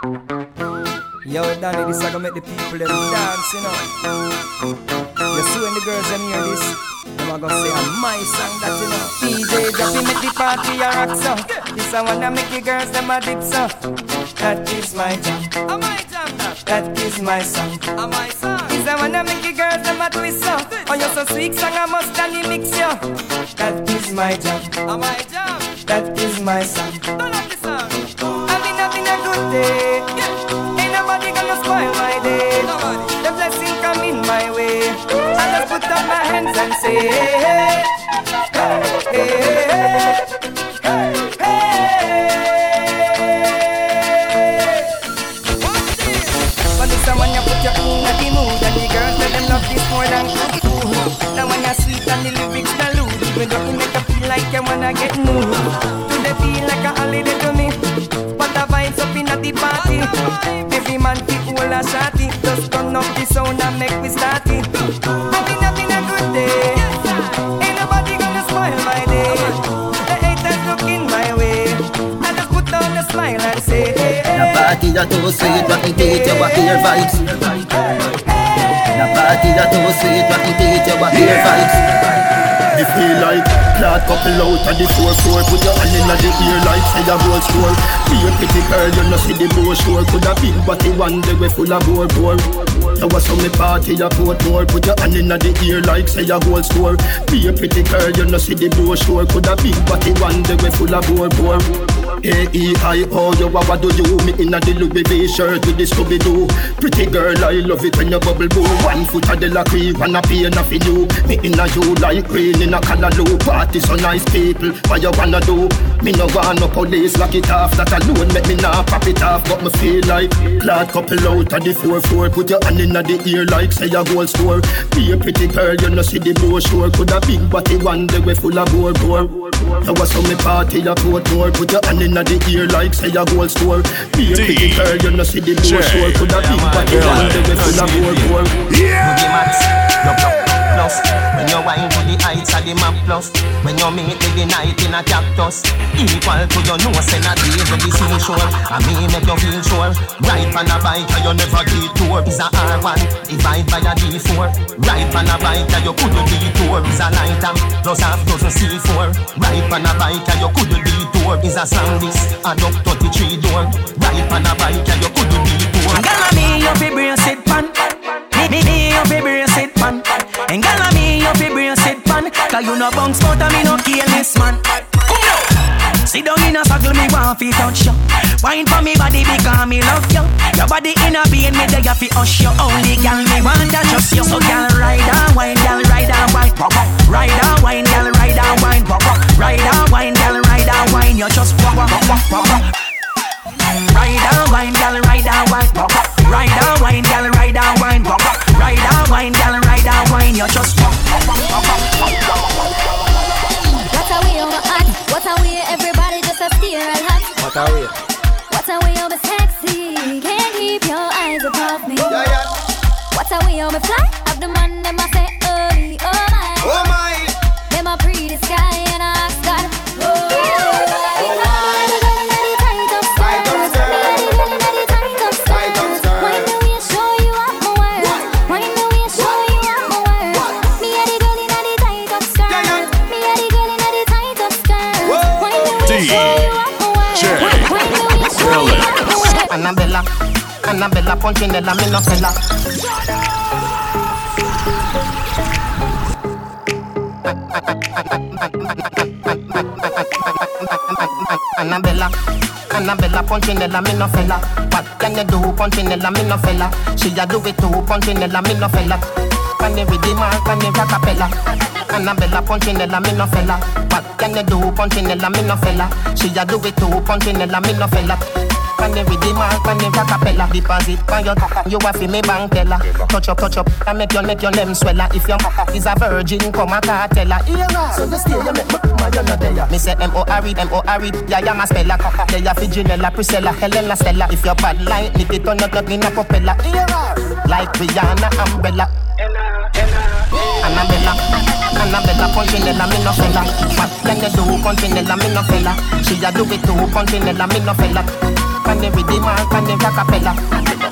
Yo, Danny, this I gonna make the people them dance, you know. You see when the girls them hear this, them are gonna say, "I'm my song that you know." DJ dropping make the party a rock so. This I wanna make the girls them a dip so. That is my jam. I'm my jam. That is my song. I'm my song. This I wanna make the girls them a twist so. Oh, you're so sweet, song I must stand in mix yo. That is my jam. I'm my jam. That is my song. Don't song. Day. Ain't nobody gonna spoil my day. The blessing come in my way. I just put up my hands and say, hey, hey, hey, hey, put your the mood and the girls let them love this more than when sweet and the make feel like you wanna get moved. Do they feel like a holiday to me? The party. Every man feel cool and shotty. Just turn up the sound and make me start it. Having having a good day. Ain't nobody gonna spoil my day. The haters looking my way. I just put on a smile and say, hey, The hey. party that too sweet, but it teach you what hear vibes. The party that too sweet, but it teach you what hear vibes. Me feel like Clad couple out of the four floor Put your hand in the ear like say a gold store Be a pretty girl, you know see the brochure Could a big body one day we full of bore bore Now was some me party a port more Put your hand in the ear like say a gold store Be a pretty girl, you know see the brochure Could a big body one day we full of bore bore A-E-I-O, you a oh, what do you? Me inna the Louis V shirt with the Scooby-Doo Pretty girl, I love it when you bubble boo One foot of the lacquer, one a pain of you Me inna you like rain in a callaloo Party so nice people, what you wanna do? Me no want no police, lock it off. That alone make me not pop it off. But me feel like Glad couple out of the four floor Put your hand inna the ear like say a gold store Be a pretty girl, you know see the brochure Could a big body one day we full of bore bore Now was some me party a port more Put your hand inna the ear like say a gold store Be a pretty girl, you know see the brochure Could a big body one day we full of bore bore Boogie Plus. When you wine to the heights of the map plus. When you meet with the night in a cactus. Equal to your nose and a day with the seashore I me make you feel sure. Ride on a bike and you never detour. Is a R1, divide by a D4 Ride on a bike and you couldn't detour. Is a light lighter, plus half dozen C4 Ride on a bike and you couldn't detour. Is a Sandis, a duck 33 door. Ride on a bike and you couldn't detour. Girl, me you fi brace it pan. Me me you fi brace it pan. And girl, me you fi brace it. Cause you no bounce and me no careless man. Come now. Sit down in a circle, me want fi touch you. Wine for me body because me love you. Your body in a being me there fi hush you. Only girl me want that just you. So girl ride and wine, girl ride and wine, pop up. Ride and wine, girl ride and wine, pop up. Ride and wine, girl ride and wine. You just pop up, pop up, pop up. Ride and wine, girl, ride and wine, pop up. Ride and wine, girl, ride and wine, pop up. Ride and wine, girl, ride and wine. You're just pop, pop, pop, pop, pop, pop, pop. What a way over hot. What a way everybody just a stare and hot. What are we? What a way over sexy. Can't keep your eyes above me. What a way over fly. Have the man them a say, oh me, oh my. Oh my! Them a pretty sky Annabella Punchinella, me no fella. Annabella, Annabella Punchinella, me no fella. What can you do, Punchinella, me no fella? She a do it too, Punchinella, me no fella. Can you the mark, can you rockapella? Annabella Punchinella, me no fella. What can you do, Punchinella, me no fella? She a do it too, Punchinella, me no fella. Can you read the mark, can you rockapella? Deposit on your you a fi me bank teller. Touch up, touch up, and make your make your name swella. If your is a virgin, come a cartella. Yeah, so you stay, you make me my you not there. Me say M O R E, M O R E, yeah, yeah, my spella. They a fi Janella, Priscilla, Helena, Stella. If your bad line, nip it on your clock in a propeller. Yeah, like Rihanna, umbrella. Annabella, Annabella, Punchinella, me no fella. What can you do, Punchinella, me no fella? She a do it too, Punchinella, me no fella and the rhythm and the rockapella.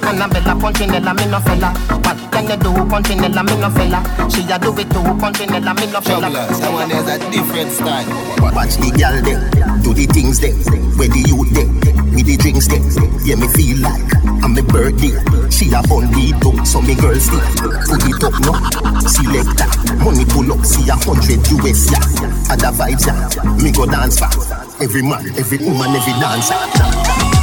Annabella Punchinella, me no fella. What can you do? Punchinella, me no fella. She a do it too. Punchinella, me no fella. That one is a different style. Watch the girl them, do the things them, where the youth them, with the drinks them. Yeah, me feel like I'm the birthday. She a on the dope, so me girls did. Put it up now, select that. Money pull up, see a hundred US yeah. Other vibes yeah, me go dance back. Every man, every woman, every dancer.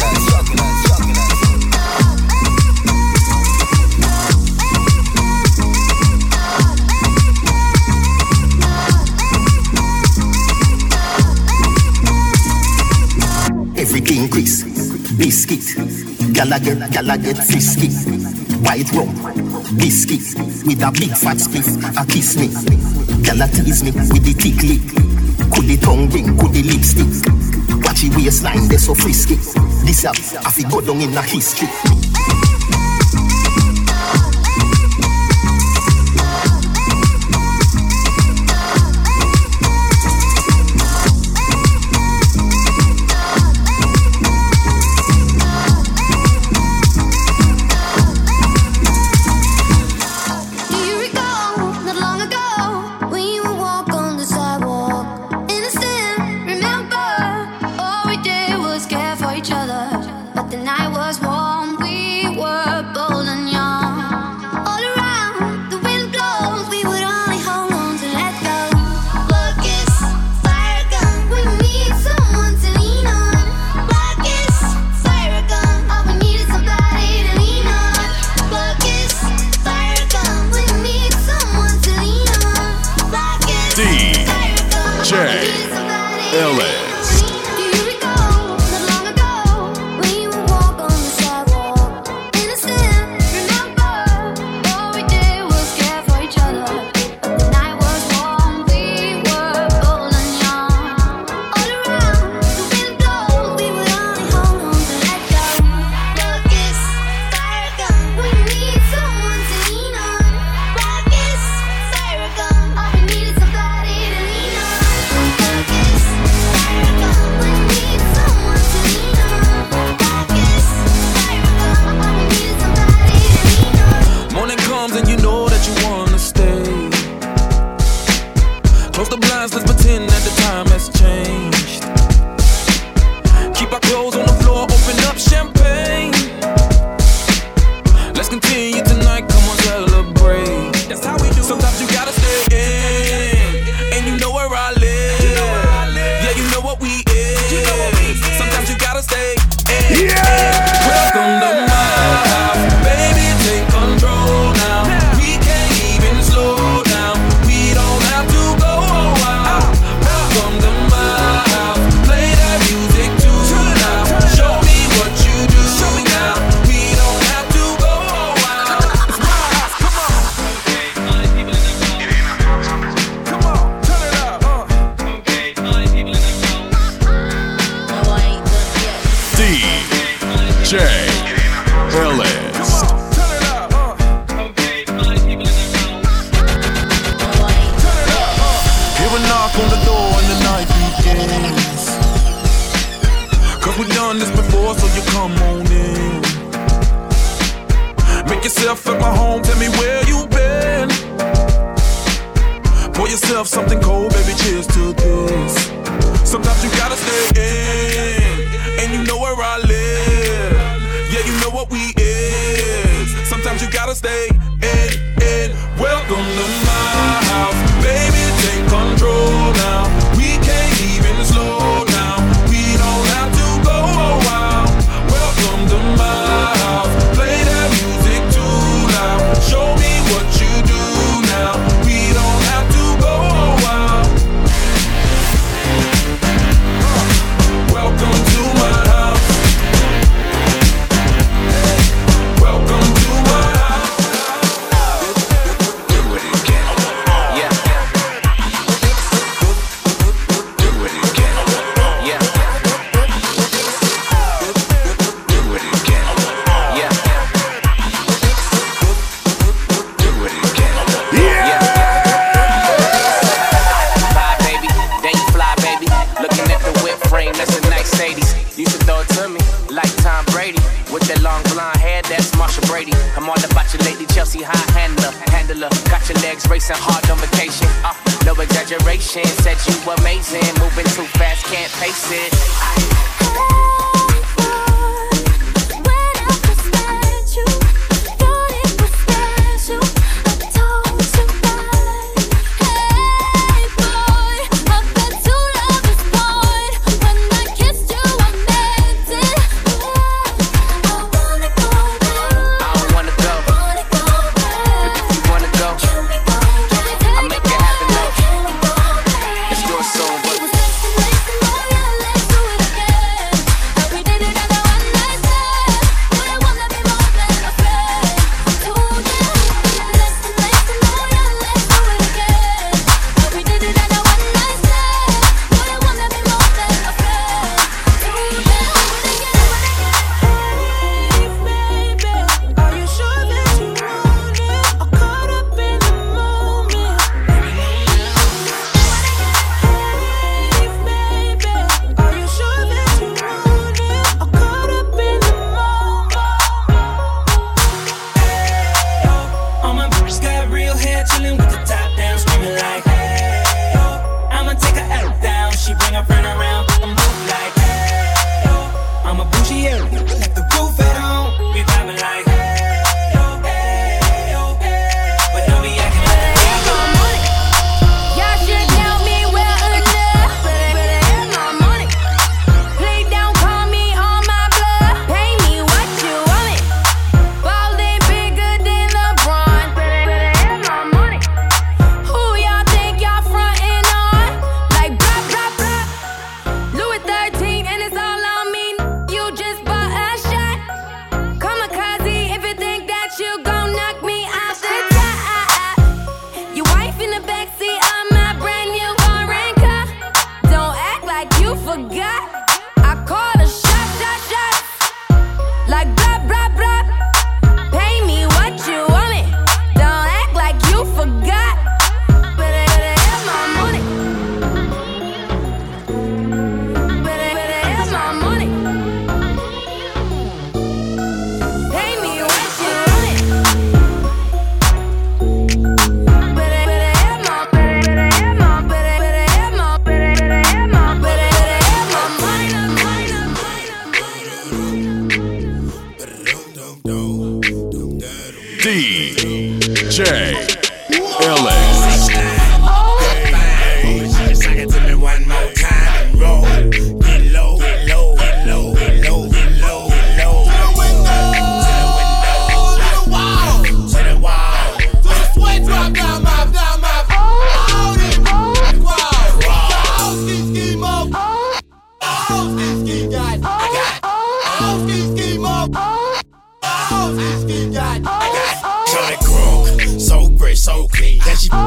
smoking us. Everything crisp, biscuit, gala get, gala get frisky, white rum, biscuit, with a big fat spliff, a kiss me, gala tease me with the thick lick, could the tongue ring, could the lipstick, Catchy waistline, they so frisky. This up, I fi go down in a history.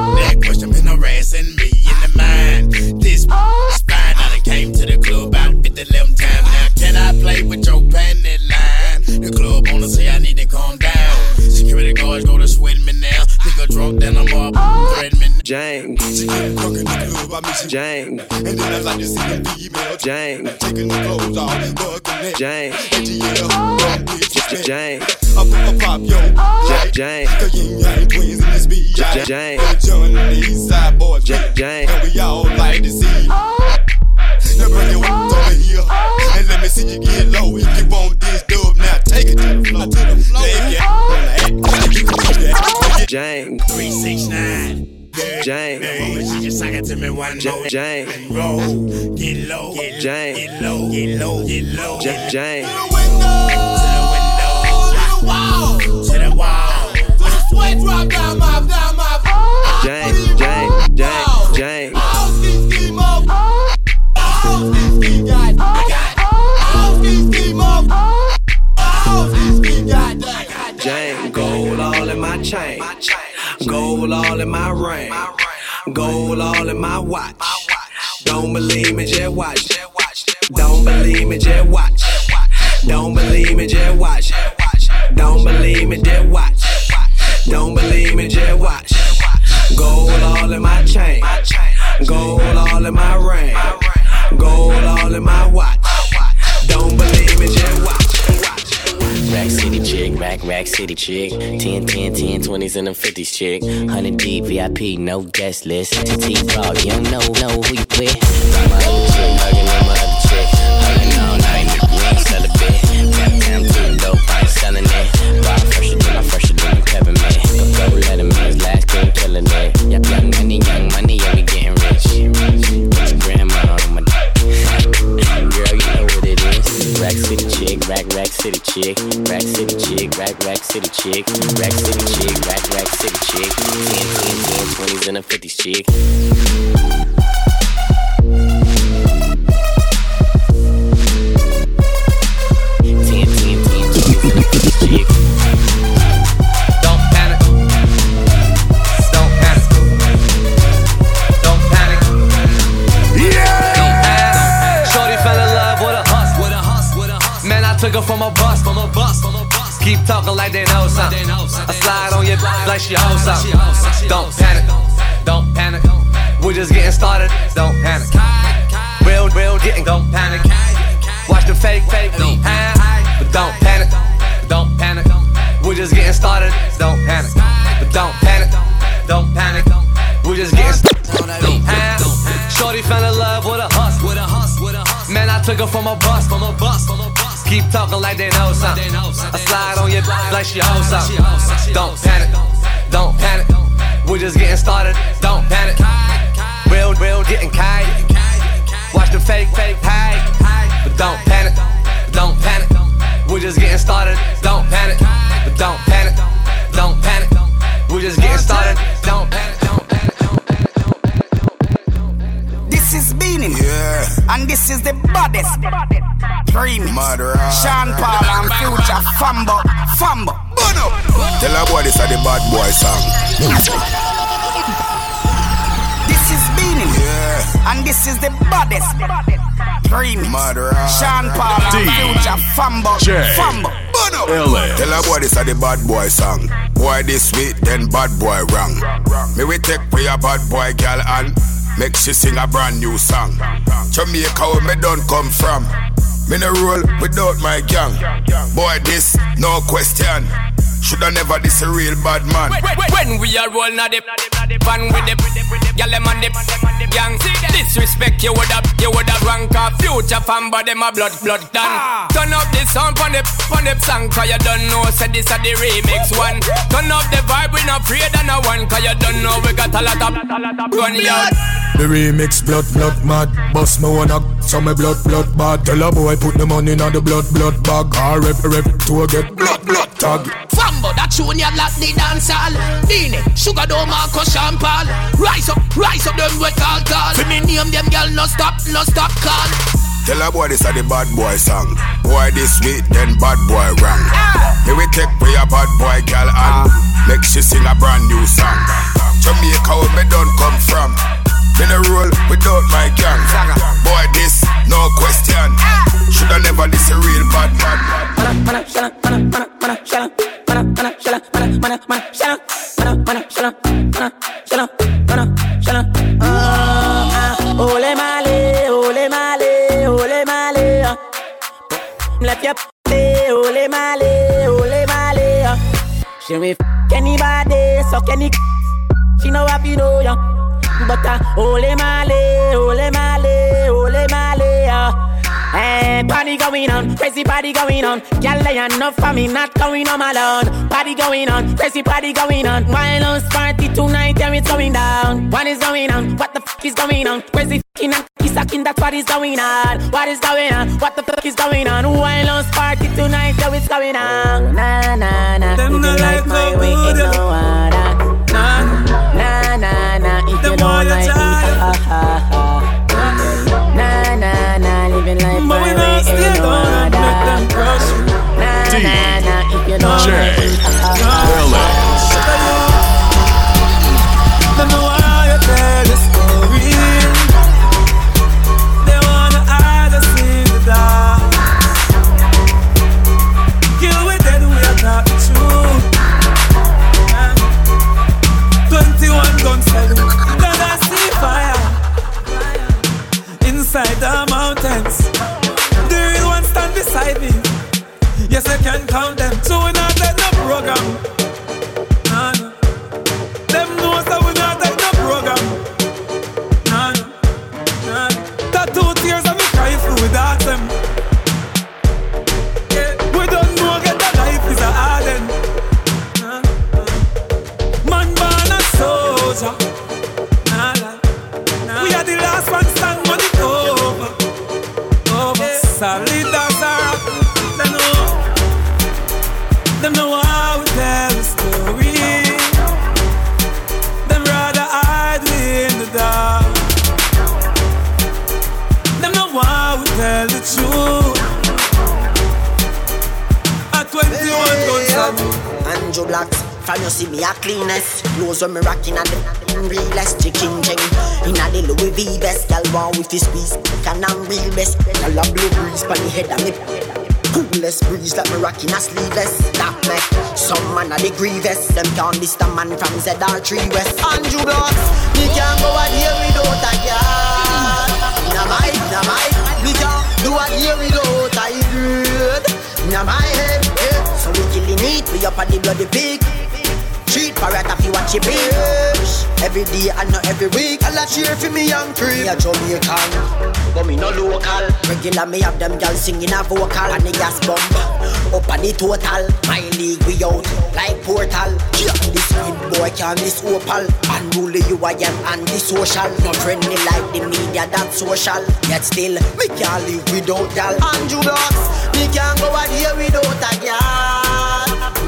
That question in her ass I miss Jang. And then I like to see a female. Jang. Taking the clothes off, bugging that. Jang. ATL, dumb bitch, Jang. Up, oh. up, pop, yo. Jang. Jang. Cause Ying Yang Twins in this beat. Jang. And Jon and the east side boys. Jang. And we all like to see. Oh. Now bring your oh. ass over here. And let me see you get low. If you want this dub, now take it to the floor. To the floor. Yeah, if you wanna act, you can do that. Jang. 369. Jang, she just sang it to me one more Jang, and roll, get low, get, Jang, get low, get low, get low, Jang, Jang. To the window, to the window, to the wall, to the wall. To the sweat drop down my, down my. Jang, Jang, Jang, Jang. Oh, ski ski mo, oh, ski ski got, got. Oh, ski ski mo, oh, ski ski got, got. Jang, gold all in my chain. Gold all in my ring. Gold all in my watch. Don't believe me, just watch. Don't believe me, just watch. Don't believe me, just watch. Don't believe me, just watch. Don't believe me, just watch. Gold all in my chain. Gold all in my ring. Gold all in my watch. Don't believe me, just watch. Rack City chick, Mac rack city chick. 10, 10, 10, 20s and them 50s chick. 100 deep VIP, no guest list. TT Raw, you don't know, know who you with. Got my old chick, hugging on my other chick. Hugging all night, we ain't celibate. Rap down too dope, I ain't selling it. Buy fresher than my fresher than peppermint. Go let him his last game, killing it. Young money, young money, yeah, we getting rich. Rack, rack city chick. Rack City chick, rack, rack city chick. Rack City chick, rack, rack city chick. 10, 10, 10, 20s and a 50s chick. 10, 10, 10, 20s and a 50s chick. Man, I took her from a bus, from a bus, from a bus. Keep talking like they know something. I slide on your back like she owns something. Don't panic. Don't panic. We're just getting started. Don't panic. Real, real getting. Don't panic. Watch the fake, fake. Don't panic. But don't panic. Don't panic. We're just getting started. Don't panic. But don't panic. Don't panic. We're just getting started. Don't panic. Shorty fell in love with a hus, with a hus, with a hus. Man, I took her from a bus, from a bus, from a bus. Keep talking like they know something. I slide on your like she owns something. Don't panic. Don't panic. We're just getting started. Don't panic. Real, real getting kite. Watch the fake, fake hide. But don't panic. Don't panic. We're just getting started. Don't panic. But don't panic. Don't panic. We're just getting started. Don't panic. Don't panic. This is Beenie. Yeah. And this is the baddest. Dream. Sean Paul and Future. Fambo. Fambo. Bono. Tell a boy this is the bad boy song. This is Beenie. Yeah. And this is the baddest. Dream. Sean Paul and D. Future. Fambo. J. Fambo. Bono. Tell a boy this is the bad boy song. Boy this sweet, then bad boy wrong. Me we take for your bad boy girl and make she sing a brand new song. Jamaica where me don't come from. Me no roll without my gang. Boy this, no question. Shoulda never this a real bad man. When we are roll na the pan with the gyal them and the gang. Disrespect you woulda you woulda rank a future fan, but them a blood blood done. Turn up the sound pon the pon the song, 'cause you don't know say this a the remix one. Turn up the vibe, we not afraid of no one, 'cause you don't know we got a lot of gun yard. The remix blood blood mad. Bust me wanna so me blood blood bad. Tell a boy put the money in the blood blood bag. I rep rep to get blood blood tag. Fambo, that tune ya lock the dance hall. Dini, Sugar Dome, Marcus, Sean Paul Rise up, rise up, them we call call For me name them girl, no stop, no stop call Tell her boy this is the bad boy song. Boy this sweet, then bad boy wrong. Me we take for your bad boy girl and make she sing a brand new song. Jamaica where me don't come from. Me no roll without my gang. Boy this, no question. Shoulda never this a real bad man. Ole Left your play, ole male, ole male. She will f anybody, suck any. She know what you know, yeah. But uh, ole male, ole male, ole male. Hey, party going on, crazy party going on. Girl, lay enough for me, not going on alone. Party going on, crazy party going on. Violence party tonight, yeah, it's going down. What is going on? What the fuck is going on? Crazy fucking and kiss sucking, that's what is going on. What is going on? What the fuck is going on? Violence party tonight, yeah, it's going on. Nah, oh, nah, nah. Them Living no life like my way, ain't good. no other. Nah, nah, nah, nah. If you boy don't like nah, and Andrew Blacks, from you see me a cleanest. Clothes when me rocking at the realest Chicken ching In a the Louis V best Y'all want with his squeeze Can I'm real best. Y'all a blue breeze Pon the head of me. Coolest breeze like me rocking a sleeveless. That me Some man a the grievous. Them can't miss the man from ZR3 West. Andrew Blacks Me can't go out here without a girl Inna my, inna my Me can't do out here without a girl Inna my head So we up on the bloody pig Street parrot if you watch it bitch Every day and not every week I'll cheer for me young cream Me a Jamaican But me no local. Regular me have them girls singing a vocal And the gas bomb Up on the total My league we out like portal. Yeah, this green boy can this opal. Unruly you I am anti-social. Not friendly like the media that social. Yet still me can't live without gal Andrew Blocks Me can't go out here without a gal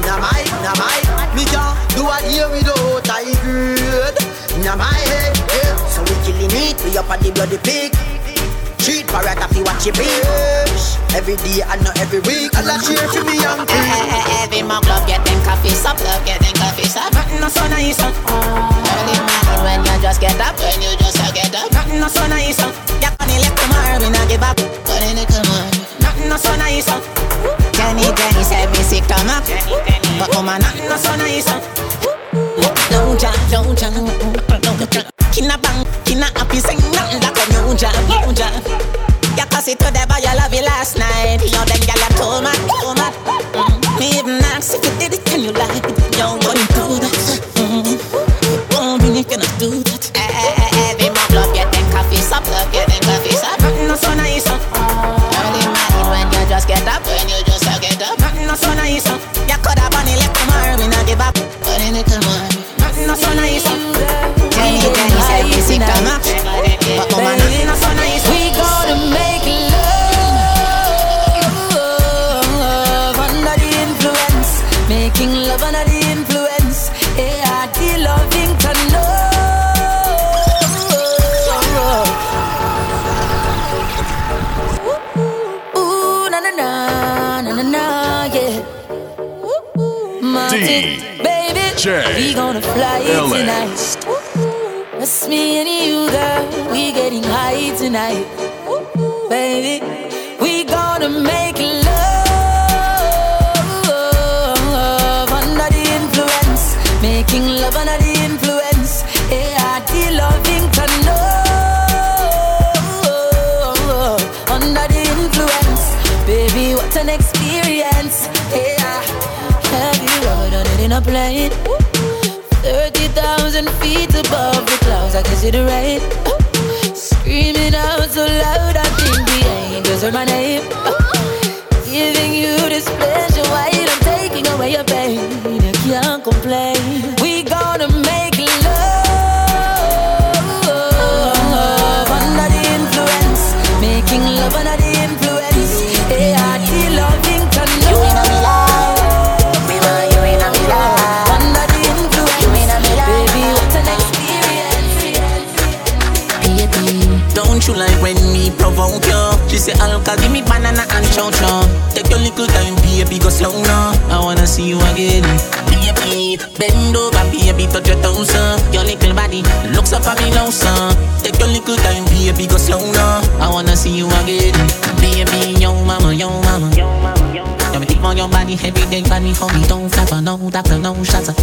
Na my, na my Me can't do out here without a good Na my head yeah. So we killing it We up on the bloody pig Street parrot if you watch it bitch Every day and not every week I'll cheer for me young Every mug love getting coffee up, love getting coffee up. Nothing no so nice. uh. Early morning when you just get up, when you just get up. Nothing no so nice. uh. You can let on, we not give up. But in the on. Nothing no so nice. uh. Jenny, Jenny said me sick come up. But come on, no so nice. Don't jump, don't jump, don't jump. Kina bang, kina happy, sing nothing like a new jump, new jump. You cause it to the boy you love you last night. You them gyal are too mad, too mad. Mm. Me even ask if you did it and you like clouds, I can see the rain. Screaming out so loud, I think the angels heard my name. She say, Alka, give me banana and chow chow. Take your little time, baby, go slow now. I wanna see you again. Baby, bend over, baby, touch your toes, uh. Your little body looks up at me now, son. Take your little time, baby, go slow now. I wanna see you again. Baby, yo mama, yo mama. Yo mama, yo mama. Yeah, me think on your body every day, body for me. Don't flapper, no doctor, no shutter.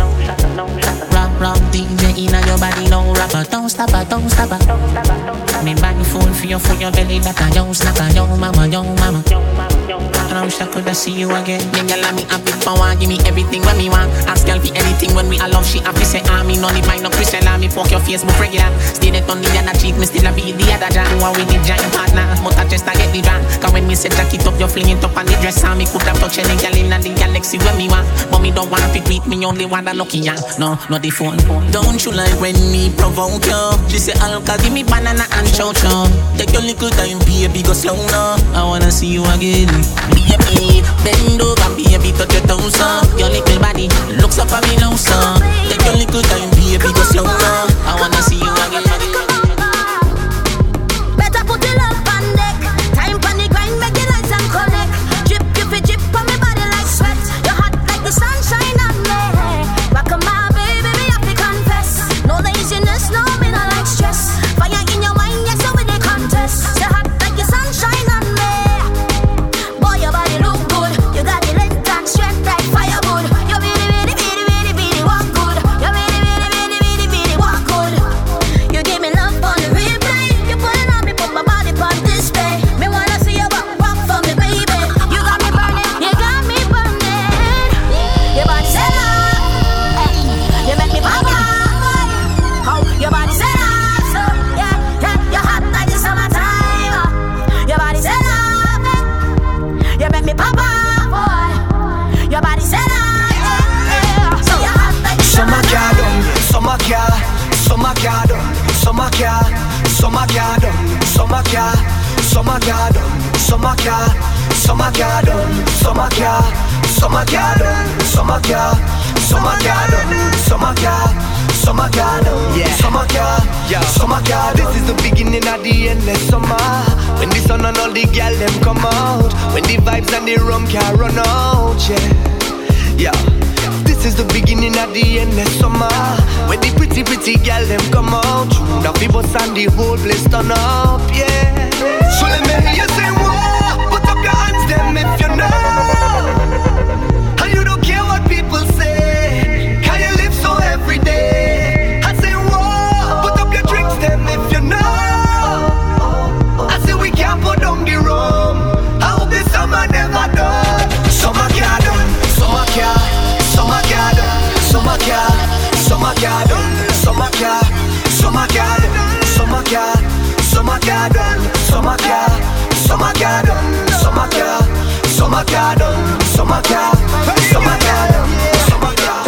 Rock, rock, DJ inna your body, no rapper. Don't stop her, don't stop her. Don't. Me body full for you, for your belly, that a yo snacker, yo mama, yo mama. And I wish I coulda see you again. Me girl, me happy for one, give me everything when me want. Ask girl for anything when we alone. She happy say, ah, me no need mine, no Christian, ah, me poke your Facebook regular. Stay there on the other cheek, me still a be the other jam. Who are with the giant partner, but I just a get the drunk. me say jack it up, you fling it up on the dress and me could have touched any gal in the galaxy when me want. But me don't want it with me, only want a lucky yeah. No, not the phone. Don't you like when me provoke you? She say, Alka, give me banana and chow chow. Take your little time, baby, go slow now. I wanna see you again. Bend over, baby, touch your toes up. Your little body looks up me now, son. Take your little time, baby, go slow now. I wanna see you again. Yeah, summer garden. This is the beginning of the endless summer. When the sun and all the gal them come out, when the vibes and the rum can run out, yeah, yeah. This is the beginning of the endless summer When the pretty pretty gal them come out Now people and the whole place turn up, yeah So let me hear you say whoa garden, summer car Summer garden, summer car Summer garden, summer car Summer garden, summer car Summer garden, summer car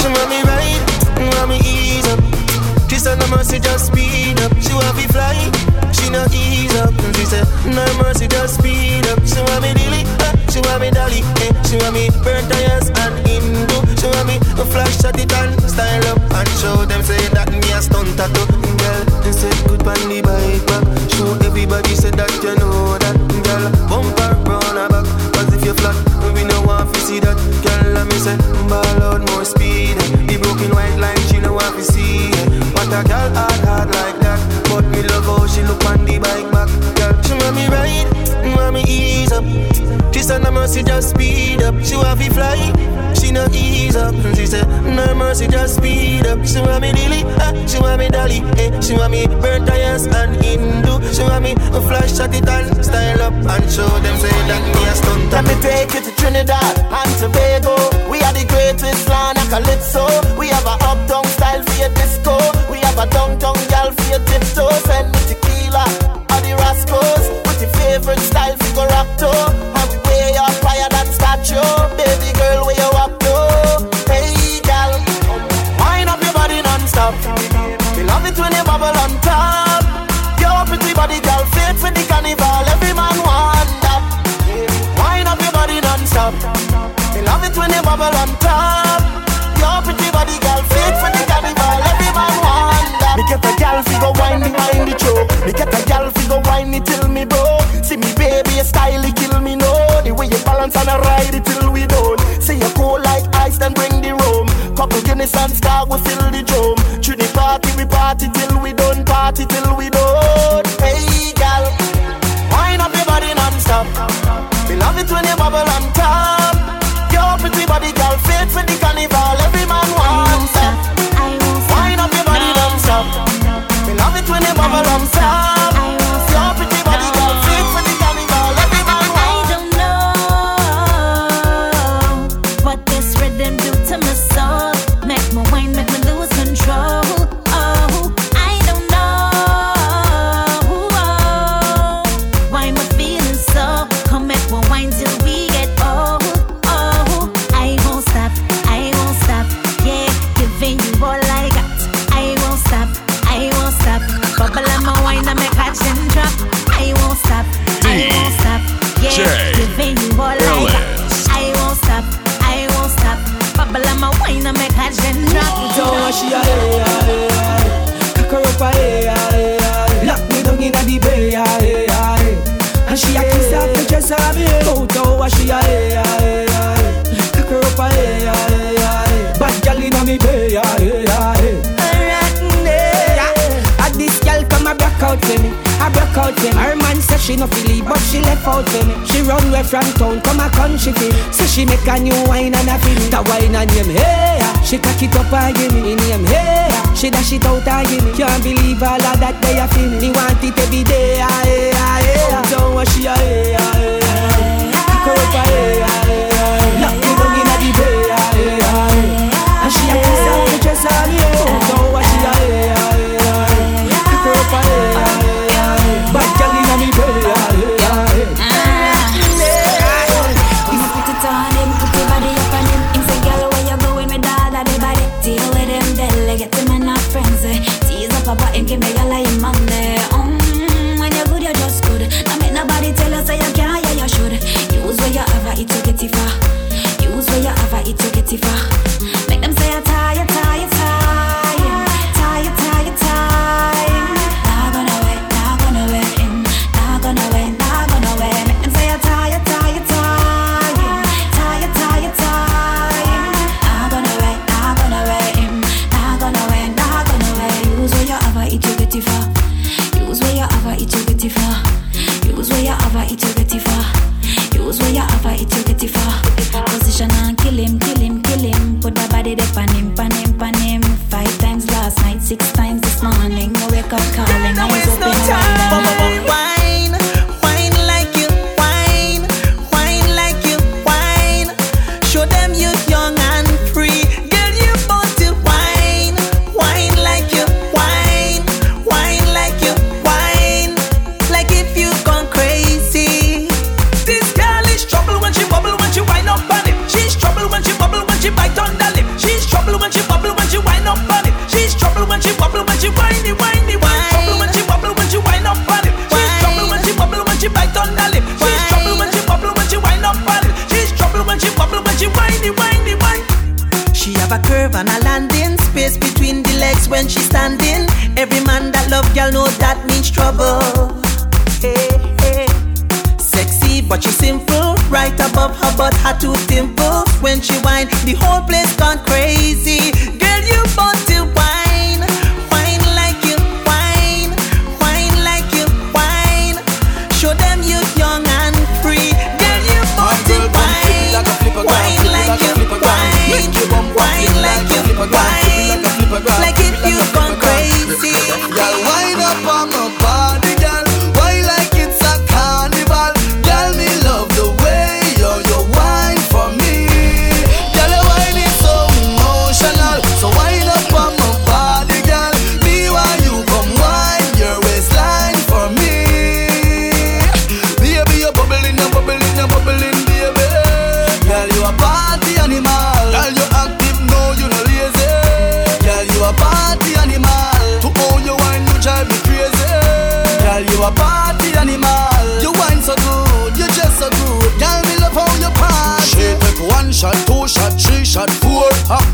She want me right, want me ease up. She said no mercy, just speed up. She want me fly, she not ease up. She said no mercy, just speed up. She want me dilly, eh, she want me dolly, eh. She want me burn tires and Indo. A flash at it and style up and show them say that me a stunt tattoo. Girl, they said good pan the bike back. Show everybody say that you know that. Girl,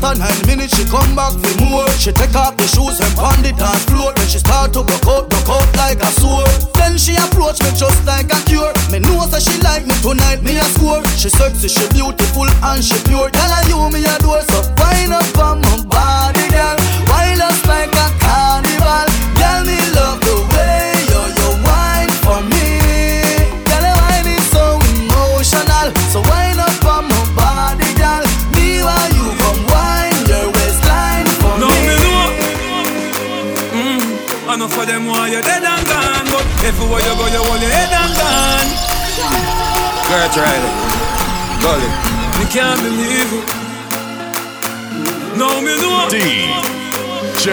After nine minutes, she come back for more. She take off the shoes and pound it on floor. Then she start to broke out, broke out like a sword. Then she approach me just like a cure. Me know that she like me tonight, me a score. She sexy, she beautiful and she pure. Tell her you me adore. so fine up on my body, girl. Wild us like where you go, you hold your head and gun. Girl, try it. Gully. Me can't believe it. No, me know. D J.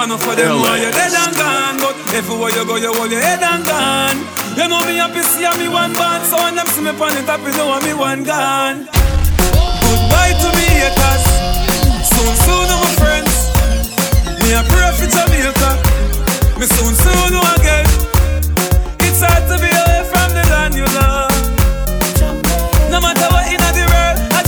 I I know for them why you're dead and gone, but everywhere you go, you hold your head and gone. You know me happy, see me one band, so when them see me pan the top, you know me one gun. Goodbye to me haters, soon soon I'm friends. Me a pray for Jamaica, me soon soon again to be away from the land you love. No matter what in the world, I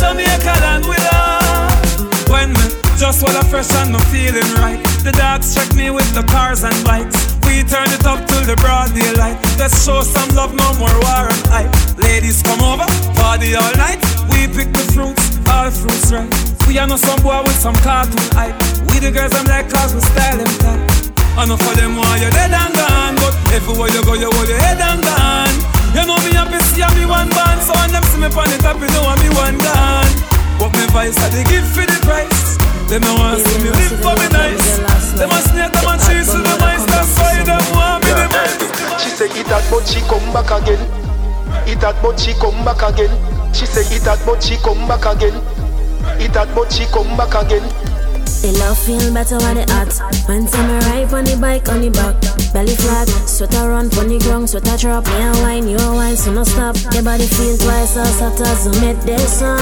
land love. When me just fresh and feeling right, the dogs check me with the cars and bikes. We turn it up till the broad daylight. Show some love, no more war and. Ladies come over, party all night. We pick the fruits, all fruits right. We are not some boy with some cartoon hype. We the girls I'm like cause we style them tight. Enough for them why you're dead and gone But everywhere you go you hold your head and gone You know me happy see me one band So when them see me on the top you know I'm me one gone But me vice I they give for the price Them no want see me live for me nice Them a snake them a cheese to the mice That's why them want me the best She say it that but she come back again. It that but she come back again. She say it that but she come back again. It that but she come back again. The love feel better when it hot. When time I ride on the bike on the back, belly flat, sweater run on the ground, sweater drop. Me a wine, you a wine, so no stop. Your body feel twice as hot as a midday sun.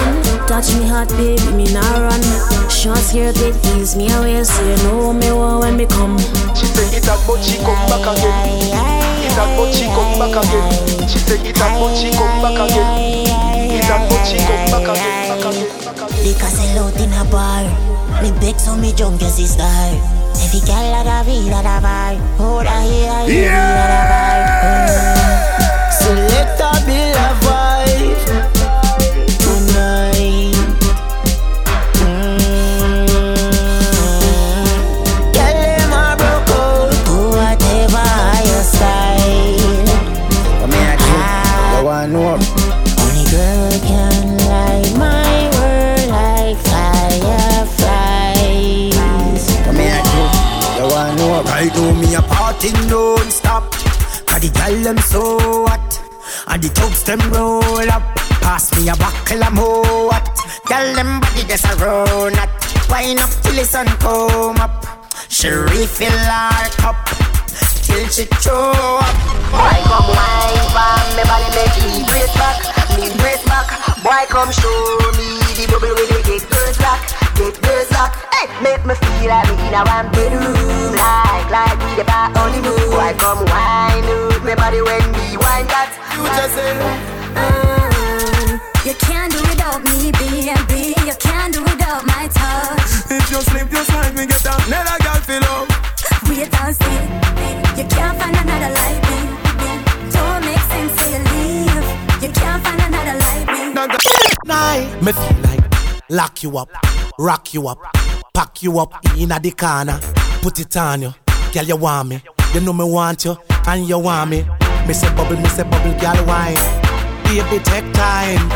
Touch me hot, baby, me nah run. Short skirt with heels, me a wear, so you know me want when me come. She say it that but she come back again. It that but she come back again. She say it that but she come back again. It that but she come back again. Back again. Back again. Because I load in a bar Me beg so me drunk jump your sister Every girl a da vida da vibe. Oh da here, here, da vibe. Select them so hot. And the thugs them roll up. Pass me a buckle of more hot. Gal them body just a run up Wine up till the sun come up. She refill her cup Till she throw up. Boy, come wine for me body make me brace back, me brace back. Boy, come show me the bubble with the girls back, get girls. Hey, make me feel like me in a one bedroom, like like we only move. Boy, come wine up me body when we wine that. You just say. Mm, You can't do without me, baby. You can't do without my touch. If you sleep just like me get down Another girl feel up Wait and see. You can't find another like me. Don't make sense till you leave. You can't find another like me. Night. Me feel like lock you up, rock you up, pack you up in a the corner, put it on you. Girl, you want me, you know me want you, and you want me. Me say bubble, me say bubble, girl wine. Baby, take time.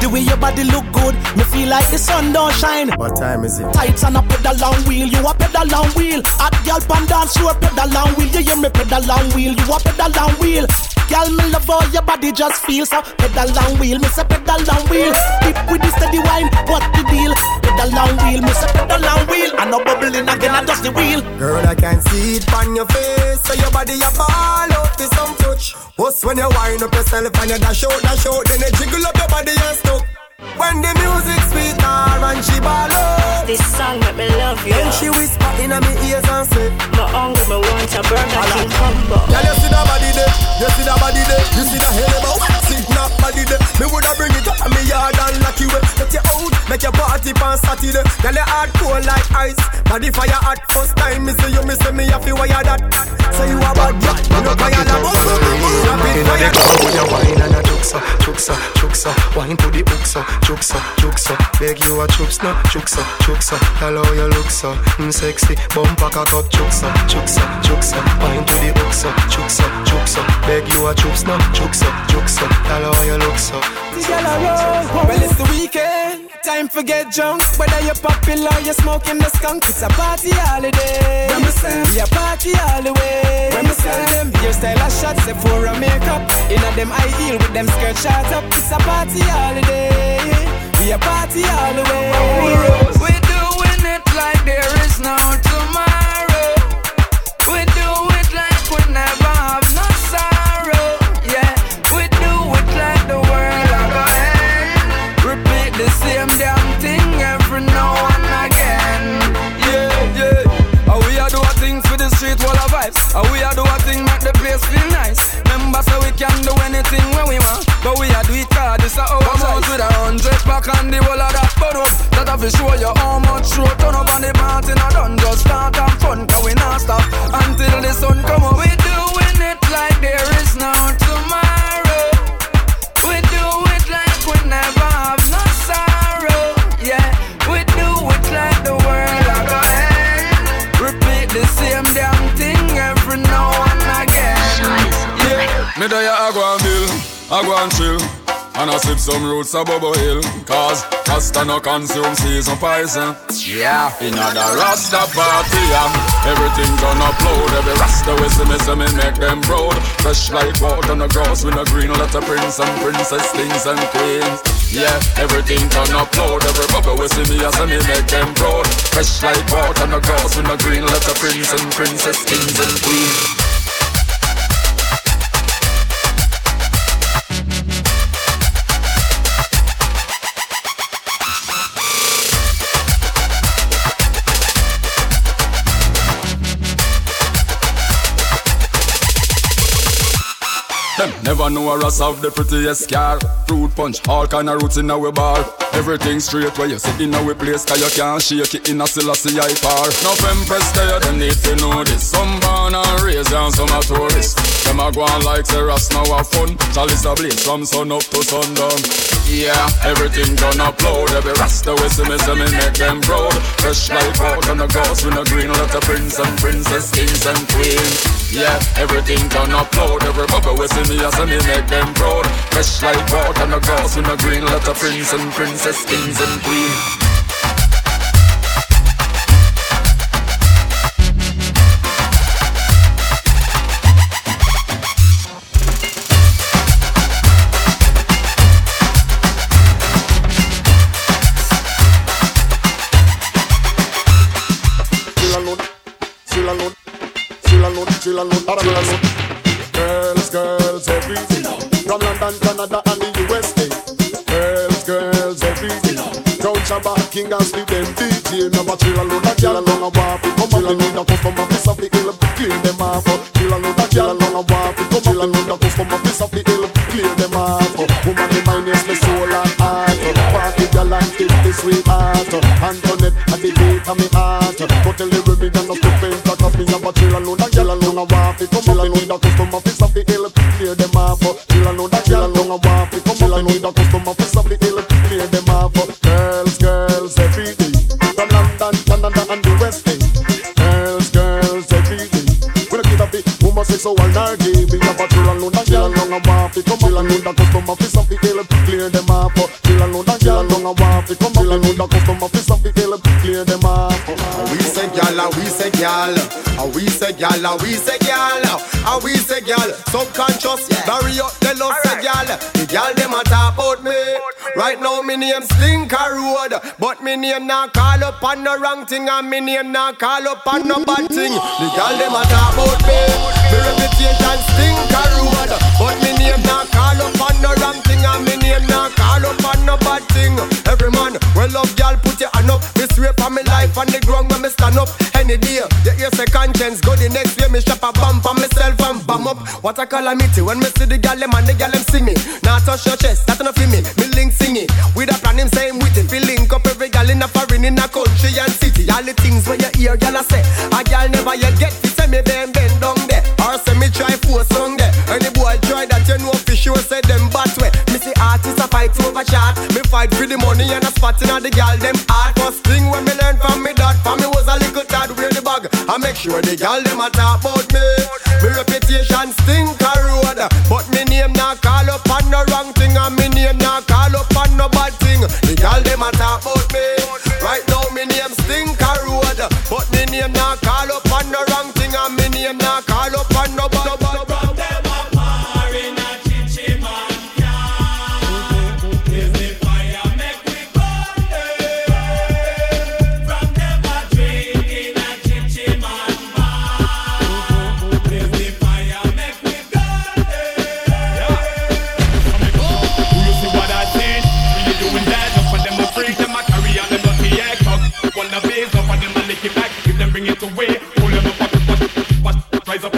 The way your body look good, me feel like the sun don't shine. What time is it? Tights and a pedal long wheel, you a pedal long wheel. Hot girl pan dance floor, pedal long wheel. You hear me pedal long wheel, you a pedal long wheel. Girl, me love how your body just feels so. Pedal long wheel, me say pedal long wheel. Dip with the steady wine, what the deal? Pedal long wheel, me say pedal long wheel. I no bubbling again, I just the wheel. Girl, I can see it on your face. So your body a ball out to some touch. What's when you wind up yourself and you dash out, dash out, then you jiggle up your body and stuck. When the music sweet her and she ball out. This song make me love you. Then she whisper in my ears and say, My hungry, me want a Burger King combo. Girl, you see that body there, you see that body there, you see that sit knock body there. Me woulda bring it up in me yard and lock you up. Get you out, make your party on Saturday. Girl, you hard cold like ice, body fire hot. First time me see you, me see me have to wire that. Say you a bad girl, you know fire that. Rapid Inna the club with your wine and a juksa, juksa, juksa, wine to the hooksa, juksa, juksa. Beg you a chups no, juksa, juksa. Hello you look so mm, sexy, bumper cock up, juksa, juksa, juksa. Wine to the hooksa, juksa, juksa. Beg you a chups no, juksa, juksa. Hello you look so. Girl, I roll. Well, it's the weekend. Time for get drunk. Whether you're popular, you're smoking the skunk. It's a party holiday. When we a party all the way. When we sell them hairstyle a shots, say for a makeup. Inna them high heel with them skirt shot up. It's a party holiday. We a party all the way. We're doing it like there is no tomorrow. street full of vibes. And we are do a thing, make the place feel nice. Remember, so we can do anything when we want. But we are do it hard, this a our Come out with a hundred pack and the whole of that bun up. That have fi show you how much road turn up on the mountain. I done just start and fun, cause we not stop until the sun come up. It day I go and bill, I go and chill. And I sip some roots of Bubble Hill. Cause Rasta no consume season poison. Yeah In the Rasta party yeah. Everything done upload. Every Rasta we see me see me make them proud. Fresh like water on the grass With a green. Letter prince and princess Kings and queens. Yeah Everything done upload. Every bubble we see me see me make them proud. Fresh like water on the grass With a green. Letter prince and princess Kings and queens never know a Ross have the prettiest car. Fruit punch, all kind of roots in our bar. Everything straight where you sit in our place, cause you can't shake it in a Selassie I par. No empress there, them need to know this. Some born and raised and some are tourists. Them a go on like Ross now have fun. Chalice a blaze from sun up to sundown. Yeah, everything gonna upload. Every Rasta we see me, see me make them proud. Fresh like out on the grass with a green letter prince and princess, kings and queens. Yeah, everything done upload. Every bubble we see me, see me make them proud. Fresh like water the grass with a green letter prince and princess, kings and queens. Chill chill and load. Girls, girls, everything. From London, Canada, and the USA. Girls, girls, everything. Crown Shabba, King and Sleep, them DJ. Never chill and load, chill and load, a wap. Come on, they need a customer, piece of the hill, clear them off. Chill and load, chill and load, a wap. Come on, they need a customer, piece of the hill, clear them off. Woman, the mind is my soul and heart. Party girl and tip the sweetheart. Antoinette, at the gate of me heart. Go tell the women, and not to paint, cause me have a chill and load, a girl and load, a. Come on, need a customer, piece of the hill, clear them off. Chill and load, a girl and load, a wap. Come on, need a customer, piece of the hill, clear them off. Girls, girls, every day. From London, Canada, and the West End. Girls, girls, every day. We don't get a bit homosexual or gay. We have a chill and load, a girl and load, a wap. Come on, need a customer, piece of the hill, clear them off. Chill and load, a girl and load, a wap. Come on, need a customer, piece of the hill, clear them off. We say and we say gal, and we say gal, and we say gal, and we say gal. Subconscious, bury up the love say gal. The gal them a talk about me. Right now me name Slinker Road, but me name not call up on the wrong thing, and me name not call up on no bad thing. The gal them a talk about me. Me reputation Slinker Road, but me name not call up on the wrong thing, and me name not call up on no bad thing. Every man, well love gal, put your hand up. Me swear for me life on the ground stand up. Any day, you hear say conscience go the next way. Me strap a bump on myself and bum up. What a calamity when me see the gal them and the gal them see me. Now touch your chest, that's enough for me. Me link sing it with a plan him same with it. Feel link up every gal in a foreign in a country and city. All the things when you hear gal a say, a gal never yet get to say me bend a. Me fight for the money and a spot in the gal them heart. First thing when me learn from me dad, for me was a little tad wear the bag. I make sure the gal them a talk about me. Me reputation stink a road, but me name not call up on no wrong thing, and me name not call up on no bad thing. The gal them a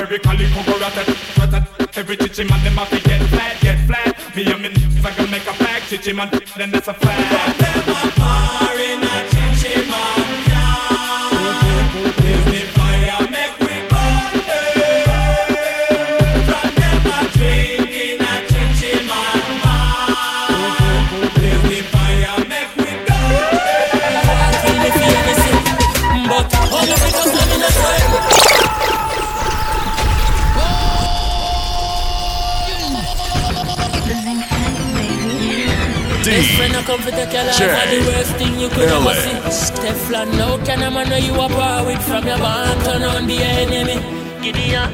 Rise up every chichi man them have to get flat, get flat Me and me if I can make a flag Chichi man, then that's a flag Them a par Best friend I come for take your life are the worst thing you could ever see. Teflon, no can a man know you a power with from your band turn on be your enemy. Gideon,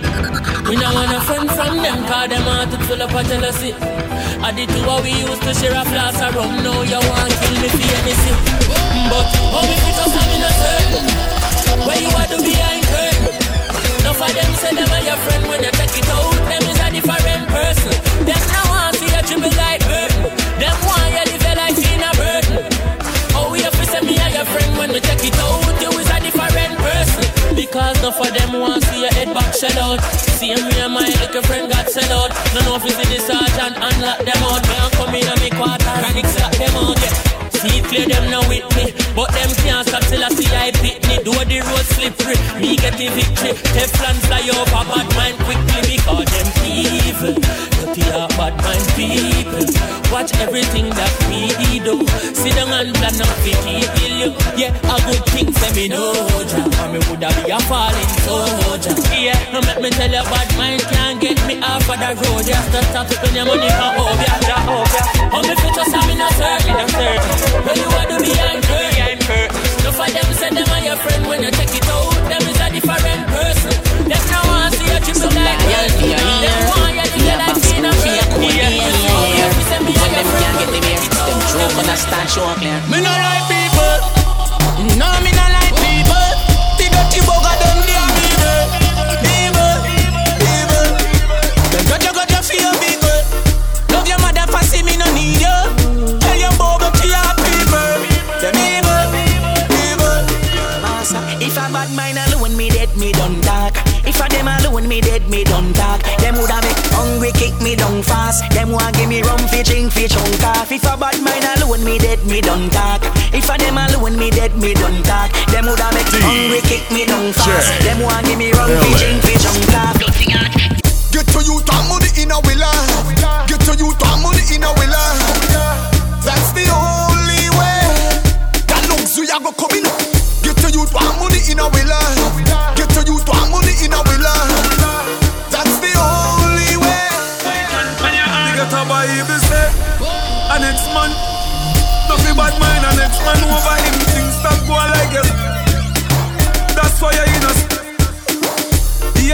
we no want a friend from them, cause them heart it full up of jealousy. I did two we used to share a flask rum, now you want kill me for anything. But how me fit us, I'm in a certain. Where you are to behind curtain. Enough of them say them are your friend when you take it out, them is a different person. Them now see you triple like eh? you in a burden. Oh, and your friend when we it out, a different person. Because enough of them see your head back shell out. Me and my friend got sell out. No know if it's the sergeant unlock them out. Me and come in on me quarter and them out. Yeah. It clear them now with me. But them can't stop till I see I beat me. Do the road slippery Me get the victory. Teflon fly over bad mind quickly Because them evil. Dirty are bad mind people. Watch everything that we do. Sit down and plan up to kill you. Yeah, a good thing say me no Jah Or me woulda be a falling soldier. Yeah, no make me tell you bad mind can't get me off of the road. Just to stop spend your money for hope ya, ja, hope ya Oh, me future, have me no certain, no certain when you are the behind curtain No for them say them are your friend. When you check it out Them is a different person. Them now want see you triple like person Them want you to get like in a fake When them can't get the beer Them joke when I start show clear Me no like people. No, me no like talk If a them alone me dead me done talk Them woulda make hungry kick me down fast Them want give me rum fi drink fi chunk off If a bad mind alone me dead me done talk If a them alone me dead me done talk Them woulda make hungry kick me down fast Them want give me rum fi drink fi chunk off Get to you to money in a willa. Get to you to money in a willa. That's the only way. That luxury I go come in. Get to you to money in a willa.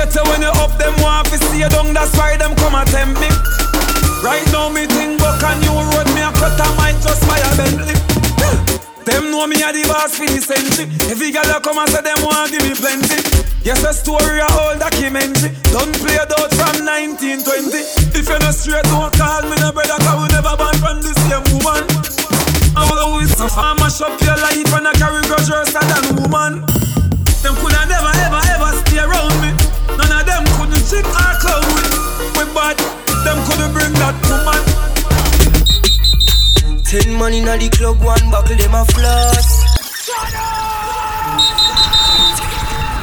Yet when you up them want to see you down, that's why them come attempt me. Right now me think buck a new road, me a cut a mind just a Bentley. Them know me a the boss for the century. Every girl a come and say them want give me plenty. Yes, a story a whole documentary. Don't play it out from 1920. If you're not straight, don't call me no brother, cause we never born from the same woman. I'm always so far, mash up your life Ten money na the club, one buckle them a floss.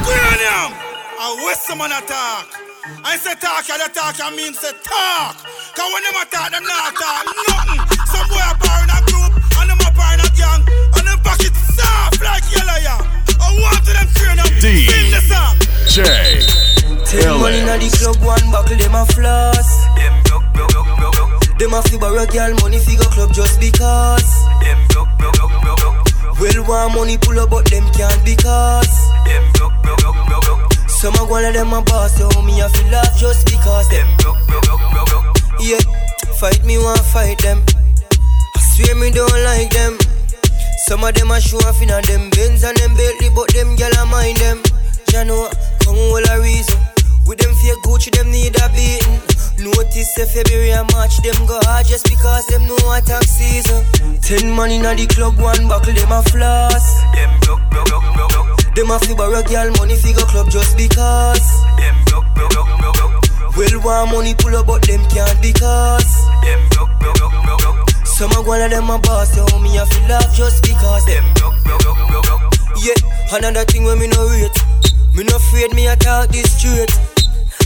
Cranium! I wish someone attack. I say talk, I talk, I mean say talk. Cause when them attack, them not talk nothing. Some boy are bar in a group, and them a bar in a gang, and them pocket soft like yellow yeah. I want to them cranium, D. sing the song. J. Ten money na the club, one buckle them a floss. Them a fi borrow girl money fi go club just because. Them broke, broke, broke, broke, broke. Well, want money pull up, but them can't because. Them broke, broke, broke, broke, broke. Some a one of them a boss, so me a feel laugh just because. Them broke, broke, broke, broke, broke. Yeah, fight me, want fight them. I swear me don't like them. Some of them a show off in a them Benz and them Bentley, but them gyal a mind them. Know, come all a reason. With them fake Gucci, them need a beating. Notice if February and March, them go hard just because them know what tax season. Ten money na the club, one buckle, them a floss. Them broke, broke, broke, broke, broke. Them a fi borrow girl money fi go club just because. Them broke, broke, broke, broke, broke. Well, want money pull up, but them can't because. Them broke, broke, broke, broke, broke. Some a one of them a boss, so me a feel laugh just because. Them broke, broke, broke, broke, broke. Yeah, another thing when me no rate. Me no afraid me a talk this straight.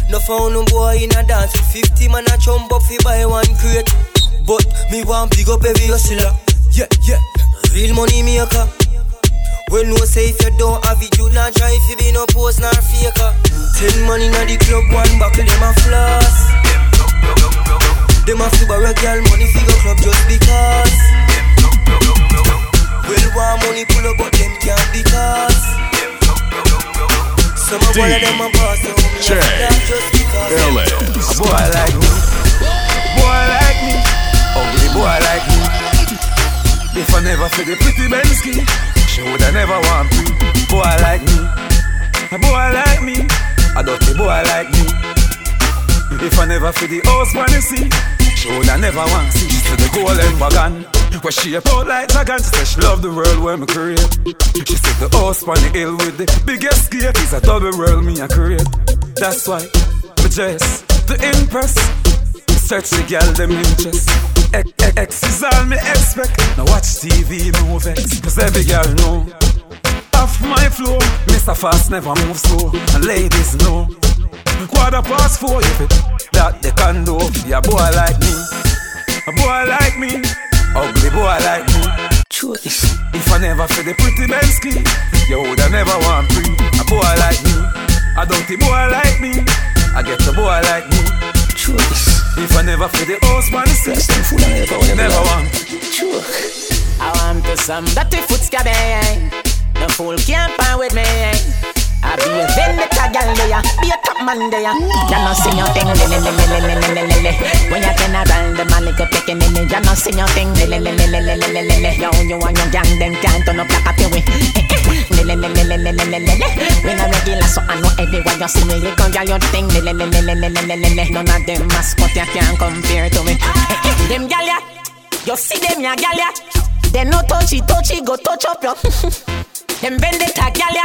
No found no boy in a dance with 50 man a chump up fi buy one crate. But me want big up every hustler. Yeah, yeah. Real money maker. When no say if you don't have it, you not try if you be no post nor faker. Ten man in a the club, one buckle them a floss. Them a fi borrow girl money fi go club just because. Well, want money pull up, but them can't because. Some of one of them a boss, so me J. just boy like me, boy like me, ugly boy like me. If I never fit the pretty Bensky, she woulda never want me. Boy like me, a boy like me, a dirty boy like me. If I never fit the old wanna she woulda never want me. She the golden wagon. Where she a out like dragon, she said she love the world where me create. She said the house on the hill with the biggest gate is a double world me a create. That's why me dress to impress. Search the girl them interest. X, X is all me expect. Now watch TV move X, cause every girl know. Off my floor, Mr. Fast never move slow, and ladies know. Quarter past four, if it that they can do. Yeah, boy like me, a boy like me, ugly boy like me. Choice. If I never feel the pretty Bensky, you woulda never want free. A boy like me, a dirty boy like me, I get a boy like me. Choice. If I never feel the house man, sex them full of never, never want. Sure. I want to some dirty foot scabby. No fool can't find with me. I be a vendetta gal there, be a top man there. You know see your thing, le le le le le le le le le. When you turn around, the man like a picking in it. You know see your thing, le le le le le le le le Yo, you and your gang them can't turn up like a le le le le le le. When I regular, so I know everywhere you see me, you can get your thing, le le le le le. None of them mascot you can't compare to me. Them gal ya, you see them ya gal ya. They no touchy touchy, go touch up your. Them vendetta gal ya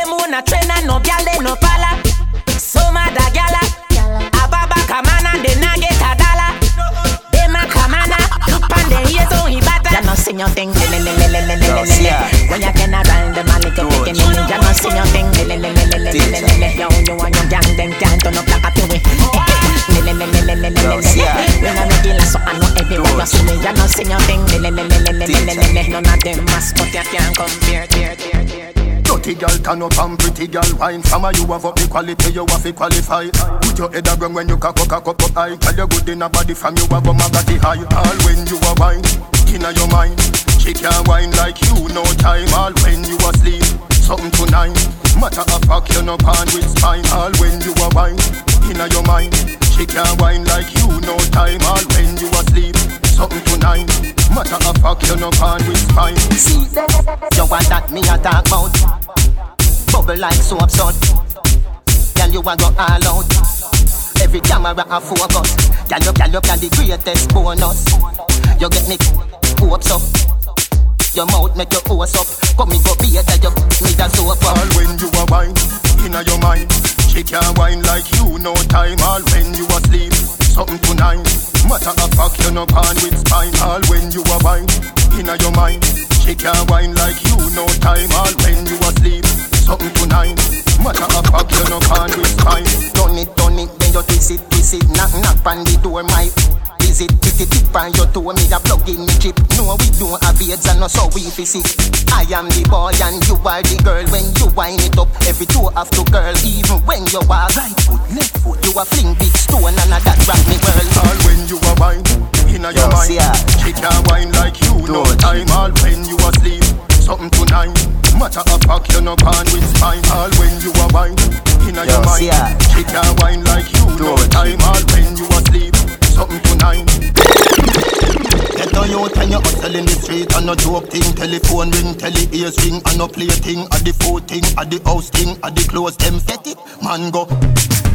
dem own a train and no gyal dem no pala. So mad a gyala. Ababa come on and they not get a dollar. Dem a come on look on them ears on he batter. You no sing your thing, le le le le le le le. When you can run, them a little picking in. You no sing your thing, le le le le le le le. You you and your gang them can't turn up like a pee Le le le le le le le. When I'm regular so I know everyone. you see me. You no sing your thing, le le le le le le le. None of them mascot you can't compare. Dirty girl turn up and pretty girl wine. From a you have up the you have to qualify. Put your head around when you cock cock up, up high. Tell you good in a body from you have a magati high. All when you are wine, inna your mind. She can't wine like you no time. All when you asleep, something tonight. Matter of fact you no pan with spine. All when you are wine, inna your mind. She can't wine like you no time. All when you asleep, something tonight. Matter of fact you no pan with spine See, you want that me a talk about? Bubble like soap sud. Girl, you a go all out. Every camera a focus. Girl, you, girl, you can the greatest bonus. You get me hopes up. Your mouth make your hose up. Come me go better, you me the soap up. All when you a wine, inna your mind. She can't wine like you no time. All when you asleep, something tonight. Matter of fact you no pan with spine. All when you a wine, inna your mind. She can't wine like you no time. All when you asleep, something tonight. Matter of fact you no pan with spine. Turn it, turn it, then you twist it, twist it. Knock, knock on the door, my Tip it, tip on your toe Me a plug in me chip. No, we don't have AIDS and no so we visit I am the boy and you are the girl. When you wind it up, every toe have to curl Even when you are right foot, left foot You a fling big stone and a that rock me whirl All when you a wine, inna your mind. She can't wine like you no time. All when you asleep, something tonight Matter of fact you no pan with spine. All when you a wine, inna your mind. She can't wine like you no time. All when you youth when you hustle in the street and no joke thing Telephone ring, tele ears ring. And no play thing At the food thing, at the house thing, at the clothes them set it. Man go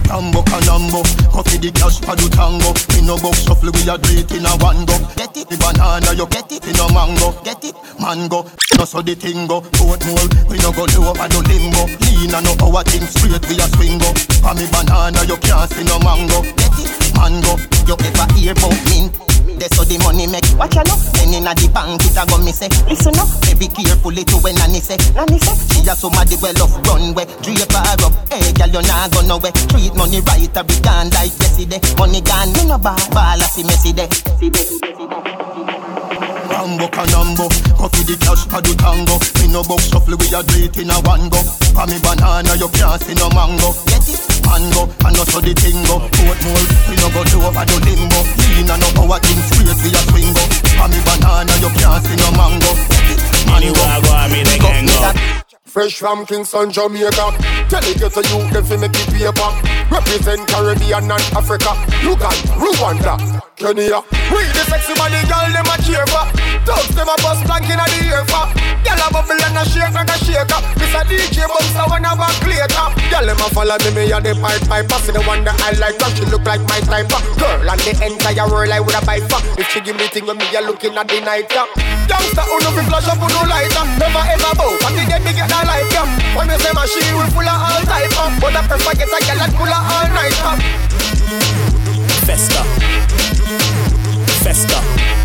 Rambo canambo. Coffee the cash for the tango. Me no box shuffle we a it in a one go. Get it, the banana you get it? In a mango, get it, mango No so the thing go. Oatmeal, we no go low I do limbo Lean and no power thing straight we a swing go. For banana you can't see no mango. Get it, mango You ever hear about mint that's how the money make Watch out no Then inna the bank it a go me say Listen up. Baby carefully to when nanny say Nanny say She a somebody well off runway. Drape her up. Hey girl you nah go nowhere. Treat money right a be gone like yesterday. Money gone. Me no ball Ball a see messy day See day Rambo canambo Coffee the cash for the tango Me no box shuffle we a do it in a one go For me banana you can't see no mango Get it mango And no so the thing go Oatmeal We no go do over the limbo Lean and no power thing straight we a swing go For me banana you can't see no mango Get it mango Big up me that Fresh from Kingston, Jamaica. Tell it to you, them fi make it paper. Represent Caribbean and Africa. Uganda, Rwanda, Kenya. We the sexy body girl, them a cheer for. Thugs them a bust blank inna the ear for. Gyal a bubble and a shake like a shaker. Miss a DJ bounce a one a back later. Gyal them a follow me, me a the pipe piper. See the one that I like, cause she look like my type. Girl and the entire world I woulda buy for. If she give me thing when me a looking at the night. Youngster who no fi flash up who no lighter. Never ever bow, but the get me get that light. When me say my she will full of all type. But I prefer get a gyal that full of all night. Festa. Festa.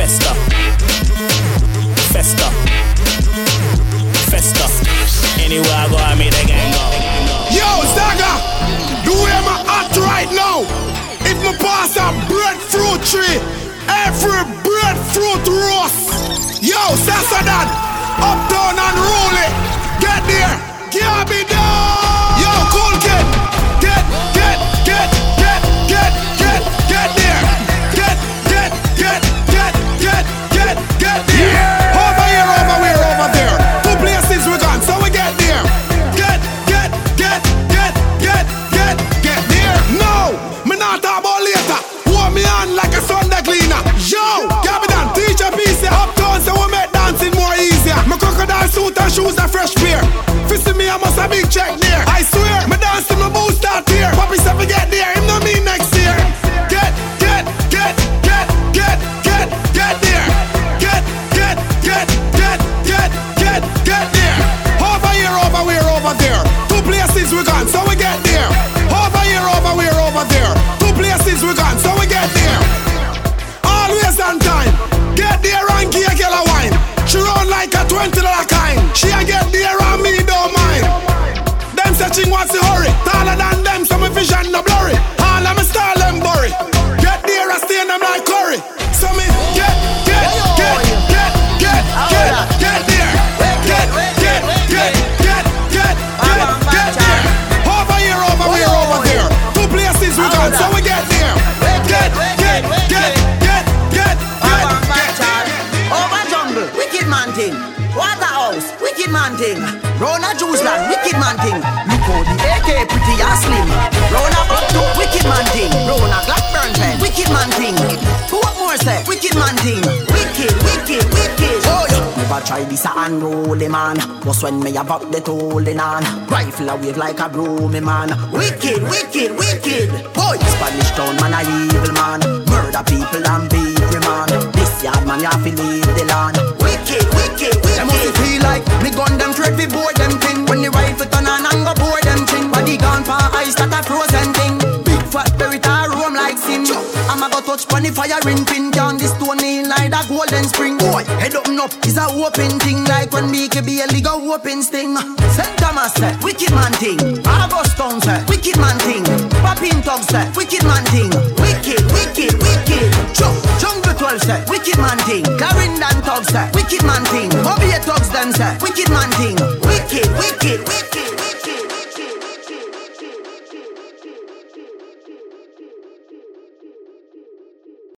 Festa. Festa. Festa. Anywhere I go, I make the gang go. Yo, Zaga, the way I'm at right now. If my pass a breadfruit tree, every breadfruit roast. Yo, Sassadan, uptown and roll it. Get there, get me down. Yo, cool kid, shoes a fresh pair. Fist me, I must have big check near. I swear, me dance till my boots start here. Papi said get there, thing. Rona Juice Land, wicked man thing. Look how the AK pretty and slim. Rona Upto, wicked man thing. Rona Blackburn pen, wicked man thing. What more say? Wicked man thing. Wicked, wicked, wicked. Oh yeah. Never try this a unruly man. Just when me about the holding on. Rifle a wave like a broomy man. Wicked, wicked, wicked. Boy, Spanish town man a evil man. Murder people and beat man. This yard man ya fi leave the land. Wicked, wicked, wicked. Them must feel like me gun them straight fi board them thing. When the rifle turn on and go board them thing. Body gone for ice that a frozen thing. Big fat berry roam like sin. I'm a go touch pon the firing pin. Down the stone in like a golden spring. Boy, head up up is a open thing. Like when BKB a league a open sting. St. Thomas say, wicked man thing. August Town say, wicked man thing. Papin Tug say, wicked man thing. Wicked, wicked, wicked. Jungle 12 say, wicked man thing. Clarendon Tug say, wicked man thing. Tugs uh, wicked man thing.